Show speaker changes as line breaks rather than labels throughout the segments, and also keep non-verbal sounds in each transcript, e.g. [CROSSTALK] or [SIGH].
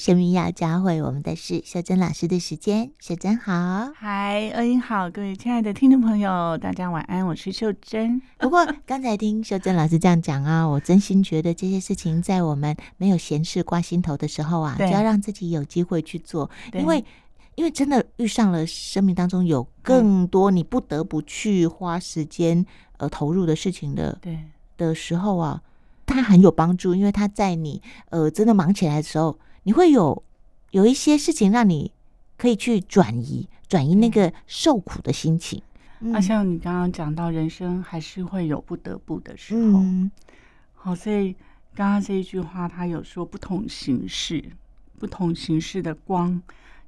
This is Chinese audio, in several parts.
生命要教会我们的是秀珍老师的时间，秀珍好，
嗨，恩英好，各位亲爱的听众朋友，大家晚安，我是秀珍。
不过刚才听秀珍老师这样讲啊，我真心觉得这些事情在我们没有闲事挂心头的时候啊，就要让自己有机会去做，因为因为真的遇上了生命当中有更多你不得不去花时间呃投入的事情的对。的时候啊，它很有帮助，因为它在你呃真的忙起来的时候。你会有有一些事情让你可以去转移转移那个受苦的心情。
那、嗯啊、像你刚刚讲到，人生还是会有不得不的时候。嗯、好，所以刚刚这一句话，他有说不同形式、不同形式的光。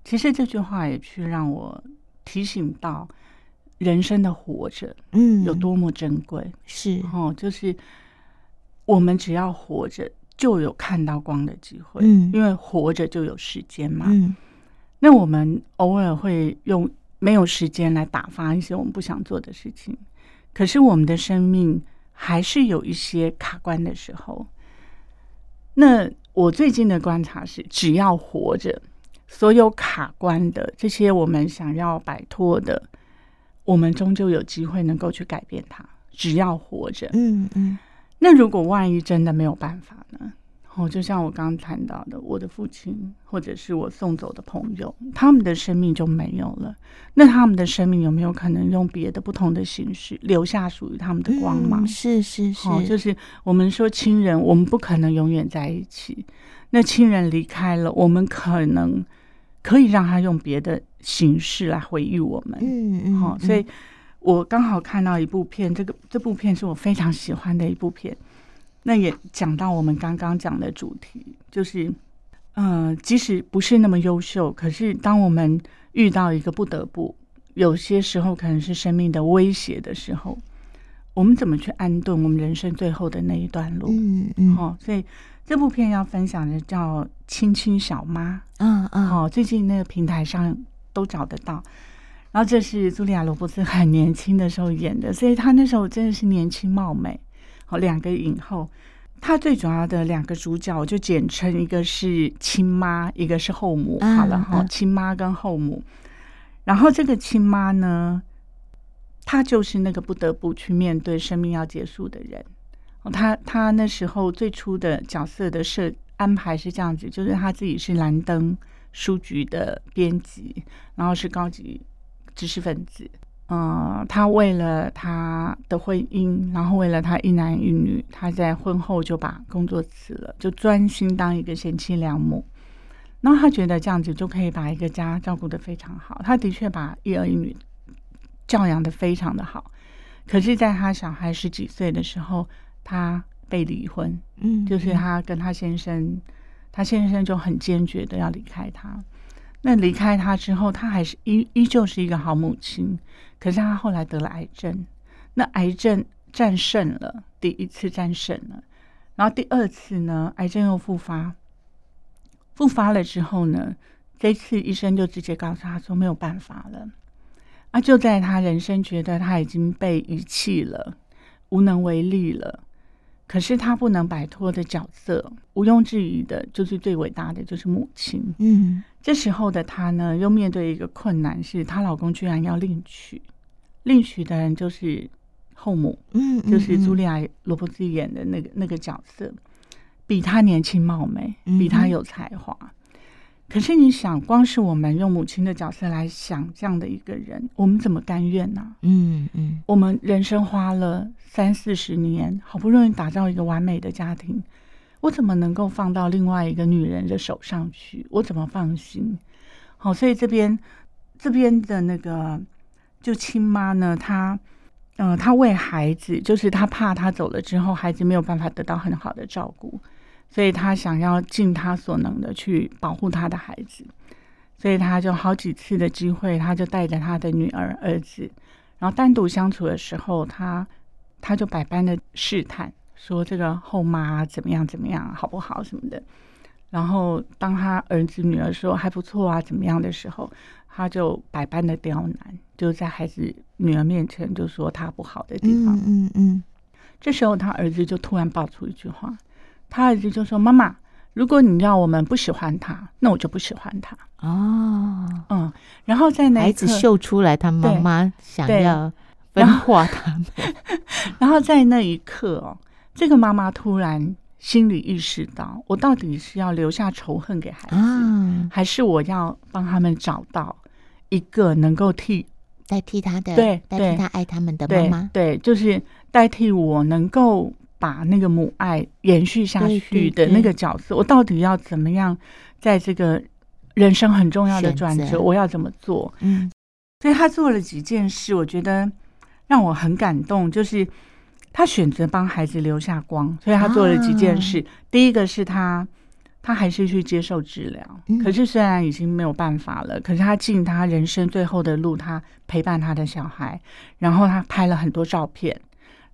其实这句话也去让我提醒到人生的活着，嗯，有多么珍贵。
是
哦，就是我们只要活着。就有看到光的机会，嗯，因为活着就有时间嘛，嗯，那我们偶尔会用没有时间来打发一些我们不想做的事情，可是我们的生命还是有一些卡关的时候。那我最近的观察是，只要活着，所有卡关的这些我们想要摆脱的，我们终究有机会能够去改变它。只要活着，嗯嗯。那如果万一真的没有办法呢？哦，就像我刚刚谈到的，我的父亲或者是我送走的朋友，他们的生命就没有了。那他们的生命有没有可能用别的不同的形式留下属于他们的光芒？
嗯，是是是，
哦，就是我们说亲人，我们不可能永远在一起。那亲人离开了，我们可能可以让他用别的形式来回忆我们。嗯嗯，好，所以。我刚好看到一部片，这个这部片是我非常喜欢的一部片。那也讲到我们刚刚讲的主题，就是，嗯、呃，即使不是那么优秀，可是当我们遇到一个不得不，有些时候可能是生命的威胁的时候，我们怎么去安顿我们人生最后的那一段路？嗯嗯。哦，所以这部片要分享的叫《亲亲小妈》。嗯嗯。哦，最近那个平台上都找得到。然后这是茱莉亚·罗伯茨很年轻的时候演的，所以她那时候真的是年轻貌美。好，两个影后，她最主要的两个主角，我就简称一个是亲妈，一个是后母。好了哈，亲妈跟后母。然后这个亲妈呢，她就是那个不得不去面对生命要结束的人。她她那时候最初的角色的设安排是这样子，就是她自己是兰登书局的编辑，然后是高级。知识分子，嗯，他为了他的婚姻，然后为了他一男一女，他在婚后就把工作辞了，就专心当一个贤妻良母。然后他觉得这样子就可以把一个家照顾得非常好。他的确把一儿一女教养得非常的好。可是，在他小孩十几岁的时候，他被离婚，嗯，就是他跟他先生，他先生就很坚决的要离开他。那离开他之后，他还是依依旧是一个好母亲。可是他后来得了癌症，那癌症战胜了，第一次战胜了，然后第二次呢，癌症又复发。复发了之后呢，这次医生就直接告诉他说没有办法了。啊，就在他人生觉得他已经被遗弃了，无能为力了。可是她不能摆脱的角色，毋庸置疑的，就是最伟大的，就是母亲。嗯，这时候的她呢，又面对一个困难，是她老公居然要另娶，另娶的人就是后母，嗯，就是茱莉亚·罗伯茨演的那个那个角色，比她年轻貌美，比她有才华。可是你想，光是我们用母亲的角色来想这样的一个人，我们怎么甘愿呢？嗯嗯，我们人生花了三四十年，好不容易打造一个完美的家庭，我怎么能够放到另外一个女人的手上去？我怎么放心？好，所以这边这边的那个就亲妈呢，她嗯、呃，她为孩子，就是她怕她走了之后，孩子没有办法得到很好的照顾。所以他想要尽他所能的去保护他的孩子，所以他就好几次的机会，他就带着他的女儿、儿子，然后单独相处的时候，他他就百般的试探，说这个后妈怎么样怎么样，好不好什么的。然后当他儿子、女儿说还不错啊，怎么样的时候，他就百般的刁难，就在孩子、女儿面前就说他不好的地方。嗯嗯。这时候他儿子就突然爆出一句话。他儿子就说：“妈妈，如果你要我们不喜欢他，那我就不喜欢他。
哦，
嗯，然后在那
孩子秀出来，他妈妈想要分化他们，[LAUGHS]
然后在那一刻哦，这个妈妈突然心里意识到，我到底是要留下仇恨给孩子，嗯、还是我要帮他们找到一个能够替
代替他的，
对，
代替他爱他们的妈妈，
对，对，就是代替我能够。把那个母爱延续下去的那个角色，我到底要怎么样，在这个人生很重要的转折，我要怎么做？嗯，所以他做了几件事，我觉得让我很感动。就是他选择帮孩子留下光，所以他做了几件事。第一个是他，他还是去接受治疗，可是虽然已经没有办法了，可是他尽他人生最后的路，他陪伴他的小孩，然后他拍了很多照片。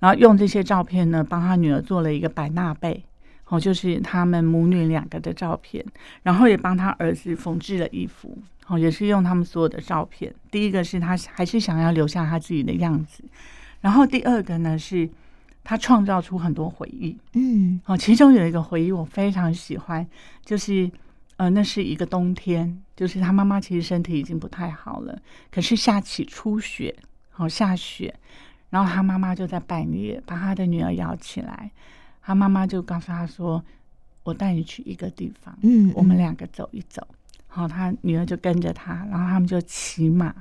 然后用这些照片呢，帮他女儿做了一个百纳贝，哦，就是他们母女两个的照片。然后也帮他儿子缝制了衣服，哦，也是用他们所有的照片。第一个是他还是想要留下他自己的样子，然后第二个呢是，他创造出很多回忆，嗯，哦，其中有一个回忆我非常喜欢，就是呃，那是一个冬天，就是他妈妈其实身体已经不太好了，可是下起初雪，哦，下雪。然后他妈妈就在半夜把他的女儿摇起来，他妈妈就告诉他说：“我带你去一个地方，嗯，我们两个走一走。”好，他女儿就跟着他，然后他们就骑马。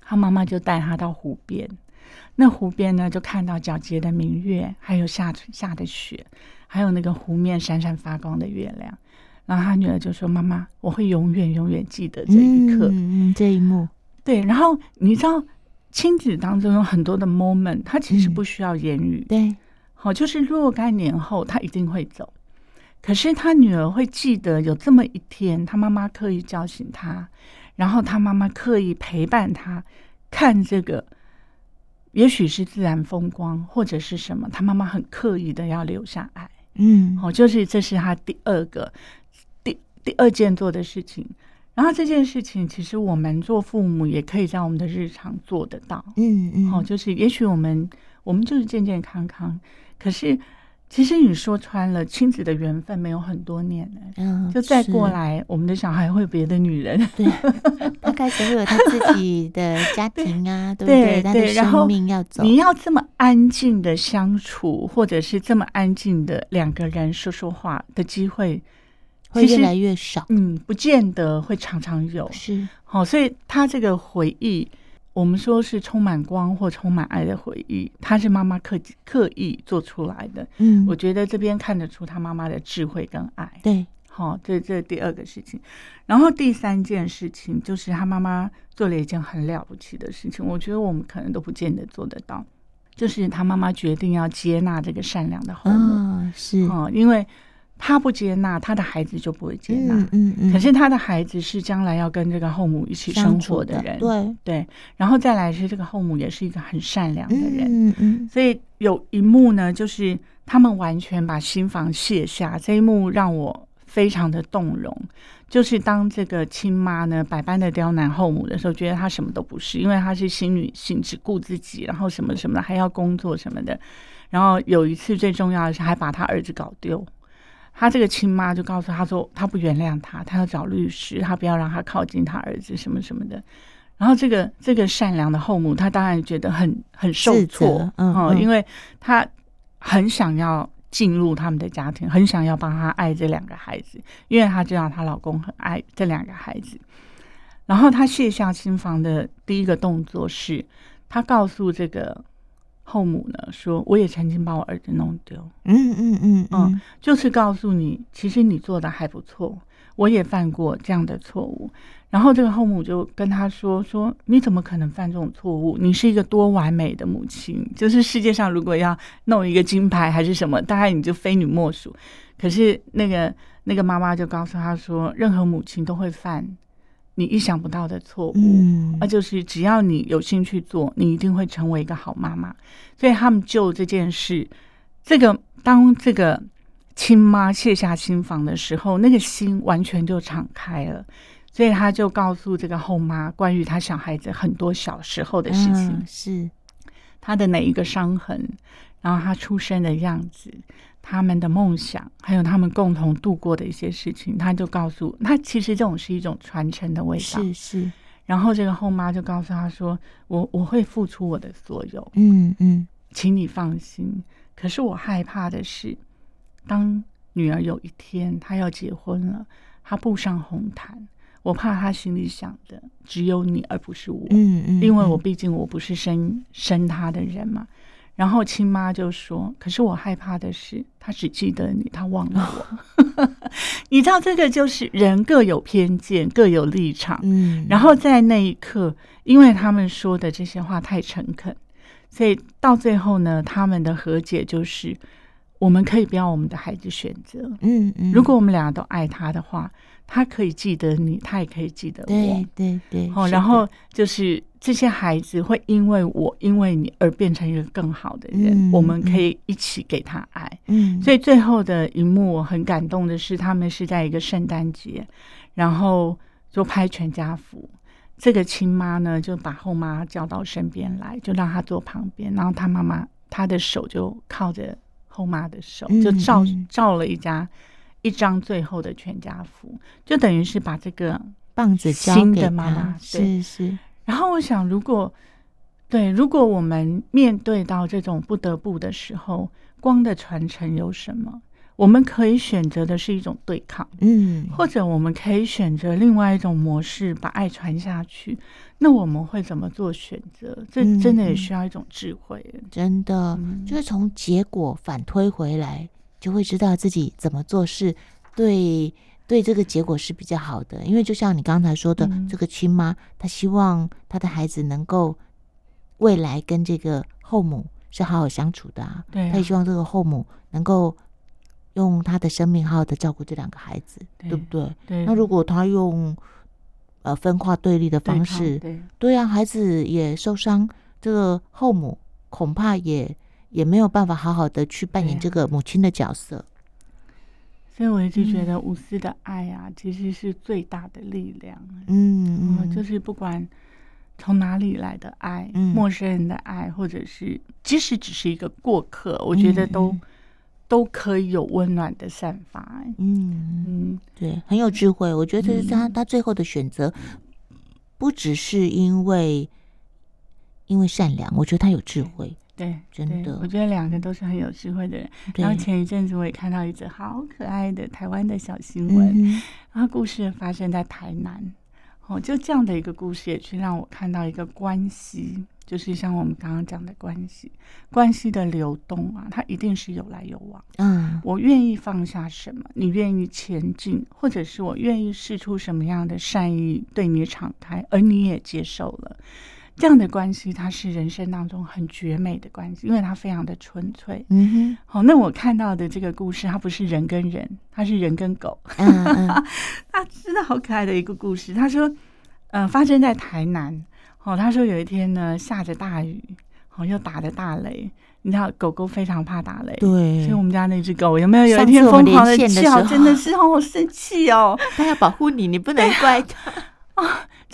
他妈妈就带他到湖边，那湖边呢，就看到皎洁的明月，还有下下的雪，还有那个湖面闪闪发光的月亮。然后他女儿就说：“妈妈，我会永远永远记得这一刻，
嗯，这一幕。”
对，然后你知道。亲子当中有很多的 moment，他其实不需要言语。
嗯、对，
好，就是若干年后他一定会走，可是他女儿会记得有这么一天，他妈妈刻意叫醒他，然后他妈妈刻意陪伴他看这个，也许是自然风光，或者是什么，他妈妈很刻意的要留下爱。嗯，好，就是这是他第二个第第二件做的事情。然后这件事情，其实我们做父母也可以在我们的日常做得到。嗯嗯，好，就是也许我们我们就是健健康康，可是其实你说穿了，亲子的缘分没有很多年了。嗯，就再过来，我们的小孩会有别的女人，[LAUGHS]
对，他开始会有他自己的家庭啊，[LAUGHS] 对不对？他的生命要走，
你要这么安静的相处，或者是这么安静的两个人说说话的机会。
会越来越少，
嗯，不见得会常常有，
是。
好，所以他这个回忆，我们说是充满光或充满爱的回忆，他是妈妈刻刻意做出来的，嗯，我觉得这边看得出他妈妈的智慧跟爱，
对，
好，这这第二个事情，然后第三件事情就是他妈妈做了一件很了不起的事情，我觉得我们可能都不见得做得到，就是他妈妈决定要接纳这个善良的后母，
哦，是。
哦，因为。他不接纳他的孩子，就不会接纳。嗯嗯，嗯。可是他的孩子是将来要跟这个后母一起生活的人，
的对
对。然后再来是这个后母也是一个很善良的人，
嗯嗯。
所以有一幕呢，就是他们完全把心房卸下，这一幕让我非常的动容。就是当这个亲妈呢百般的刁难后母的时候，觉得她什么都不是，因为她是新女性，只顾自己，然后什么什么的还要工作什么的。然后有一次最重要的是，还把他儿子搞丢。他这个亲妈就告诉他说，他不原谅他，他要找律师，他不要让他靠近他儿子什么什么的。然后这个这个善良的后母，她当然觉得很很受挫，嗯，嗯，因为她很想要进入他们的家庭，很想要帮他爱这两个孩子，因为她知道她老公很爱这两个孩子。然后她卸下心房的第一个动作是，她告诉这个。后母呢说：“我也曾经把我儿子弄丢。嗯”嗯嗯嗯嗯，就是告诉你，其实你做的还不错，我也犯过这样的错误。然后这个后母就跟他说：“说你怎么可能犯这种错误？你是一个多完美的母亲，就是世界上如果要弄一个金牌还是什么，大概你就非你莫属。可是那个那个妈妈就告诉他说，任何母亲都会犯。”你意想不到的错误，嗯，而就是只要你有心去做，你一定会成为一个好妈妈。所以他们就这件事，这个当这个亲妈卸下心房的时候，那个心完全就敞开了。所以他就告诉这个后妈关于他小孩子很多小时候的事情，
是他
的哪一个伤痕，然后他出生的样子。他们的梦想，还有他们共同度过的一些事情，他就告诉他，其实这种是一种传承的味道。
是是。
然后这个后妈就告诉他说：“我我会付出我的所有，
嗯嗯，
请你放心。可是我害怕的是，当女儿有一天她要结婚了，她步上红毯，我怕她心里想的只有你，而不是我。
嗯嗯，
因为我毕竟我不是生生她的人嘛。”然后亲妈就说：“可是我害怕的是，他只记得你，他忘了 [LAUGHS] 我。你知道，这个就是人各有偏见，各有立场。
嗯，
然后在那一刻，因为他们说的这些话太诚恳，所以到最后呢，他们的和解就是：我们可以不要我们的孩子选择。
嗯嗯，
如果我们俩都爱他的话。”他可以记得你，他也可以记得我。
对对对。
哦，然后就是这些孩子会因为我，因为你而变成一个更好的人。嗯、我们可以一起给他爱。
嗯。
所以最后的一幕我很感动的是，他们是在一个圣诞节，然后就拍全家福。这个亲妈呢，就把后妈叫到身边来，就让她坐旁边，然后她妈妈她的手就靠着后妈的手，就照照了一家。一张最后的全家福，就等于是把这个
棒子交给妈妈。是是。
然后我想，如果对，如果我们面对到这种不得不的时候，光的传承有什么？我们可以选择的是一种对抗，
嗯，
或者我们可以选择另外一种模式，把爱传下去。那我们会怎么做选择？这真的也需要一种智慧。
真的，就是从结果反推回来。就会知道自己怎么做事对，对这个结果是比较好的。因为就像你刚才说的，嗯、这个亲妈她希望她的孩子能够未来跟这个后母是好好相处的啊。
对啊，
她也希望这个后母能够用她的生命好好的照顾这两个孩子，对，对不对？
对。
那如果他用呃分化对立的方式，
对，
对啊，孩子也受伤，这个后母恐怕也。也没有办法好好的去扮演这个母亲的角色，
所以我一直觉得无私的爱啊，其实是最大的力量。
嗯
嗯，就是不管从哪里来的爱，
嗯、
陌生人的爱，或者是即使只是一个过客，我觉得都、嗯、都可以有温暖的散发。
嗯
嗯，
对，很有智慧。我觉得这是他他最后的选择，不只是因为因为善良，我觉得他有智慧。
对，
真的，
我觉得两个都是很有智慧的人。然后前一阵子我也看到一则好可爱的台湾的小新闻，
嗯、
然后故事发生在台南。哦，就这样的一个故事，也去让我看到一个关系，就是像我们刚刚讲的关系，关系的流动啊，它一定是有来有往。
嗯，
我愿意放下什么，你愿意前进，或者是我愿意试出什么样的善意对你敞开，而你也接受了。这样的关系，它是人生当中很绝美的关系，因为它非常的纯粹。
嗯哼，
好，那我看到的这个故事，它不是人跟人，它是人跟狗。
嗯嗯，[LAUGHS]
它真的好可爱的一个故事。他说，呃，发生在台南。哦，他说有一天呢，下着大雨，哦，又打着大雷。你知道，狗狗非常怕打雷，
对。
所以我们家那只狗有没有有一天疯狂的叫？真的是好生气哦。[LAUGHS]
它要保护你，你不能怪它。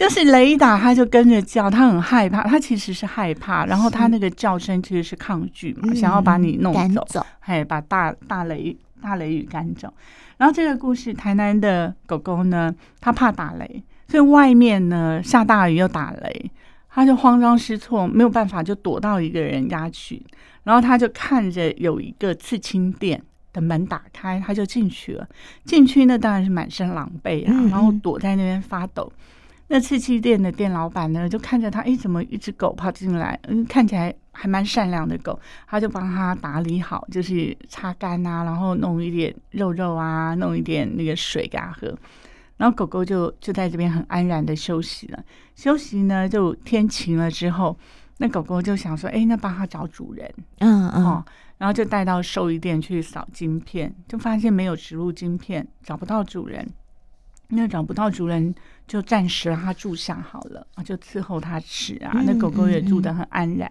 啊。就是雷一打，他就跟着叫，他很害怕，他其实是害怕，然后他那个叫声其实是抗拒嘛，想要把你弄走，
走，
嘿，把大大雷大雷雨赶走。然后这个故事，台南的狗狗呢，它怕打雷，所以外面呢下大雨又打雷，他就慌张失措，没有办法就躲到一个人家去，然后他就看着有一个刺青店的门打开，他就进去了，进去那当然是满身狼狈啊，然后躲在那边发抖。那刺青店的店老板呢，就看着他，哎，怎么一只狗跑进来？嗯，看起来还蛮善良的狗，他就帮他打理好，就是擦干啊，然后弄一点肉肉啊，弄一点那个水给他喝，然后狗狗就就在这边很安然的休息了。休息呢，就天晴了之后，那狗狗就想说，哎，那帮他找主人，
嗯嗯，
哦，然后就带到兽医店去扫晶片，就发现没有植入晶片，找不到主人。那找不到主人，就暂时让他住下好了啊，就伺候他吃啊。那狗狗也住得很安然，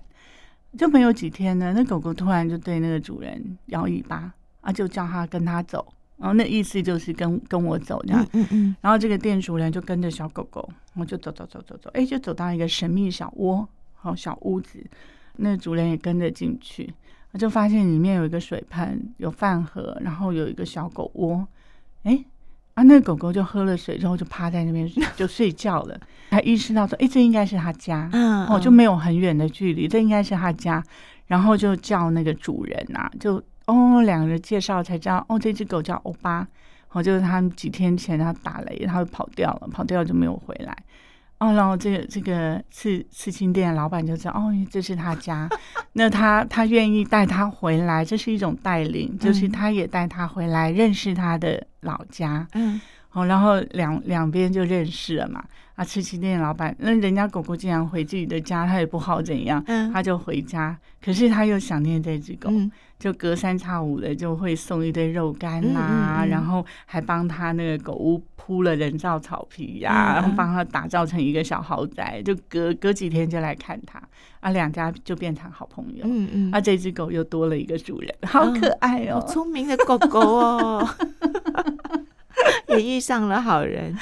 就没有几天呢，那狗狗突然就对那个主人摇尾巴啊，就叫他跟他走，然后那意思就是跟跟我走这样。
嗯嗯。然
后这个店主人就跟着小狗狗，我就走走走走走，哎，就走到一个神秘小窝，好小屋子，那主人也跟着进去。就发现里面有一个水盆，有饭盒，然后有一个小狗窝。哎，啊，那个狗狗就喝了水之后就趴在那边 [LAUGHS] 就睡觉了。他意识到说，哎，这应该是他家，嗯，哦，就没有很远的距离，这应该是他家。然后就叫那个主人呐、啊，就哦，两个人介绍才知道，哦，这只狗叫欧巴，哦，就是他们几天前他打雷，他就跑掉了，跑掉就没有回来。哦，然后这个这个刺刺青店的老板就知道，哦，这是他家，那他他愿意带他回来，这是一种带领，就是他也带他回来认识他的老家，嗯，哦，然后两两边就认识了嘛。啊，吃鸡店的老板，那人家狗狗竟然回自己的家，他也不好怎样，嗯，他就回家，可是他又想念这只狗。嗯就隔三差五的就会送一堆肉干啦、啊，嗯嗯嗯，然后还帮他那个狗屋铺了人造草皮呀、然后帮他打造成一个小豪宅。就隔隔几天就来看他，啊，两家就变成好朋友。嗯嗯，啊，这只狗又多了一个主人，好可爱哦，
聪明的狗狗哦 [LAUGHS] [LAUGHS] [LAUGHS] 也遇上了好人。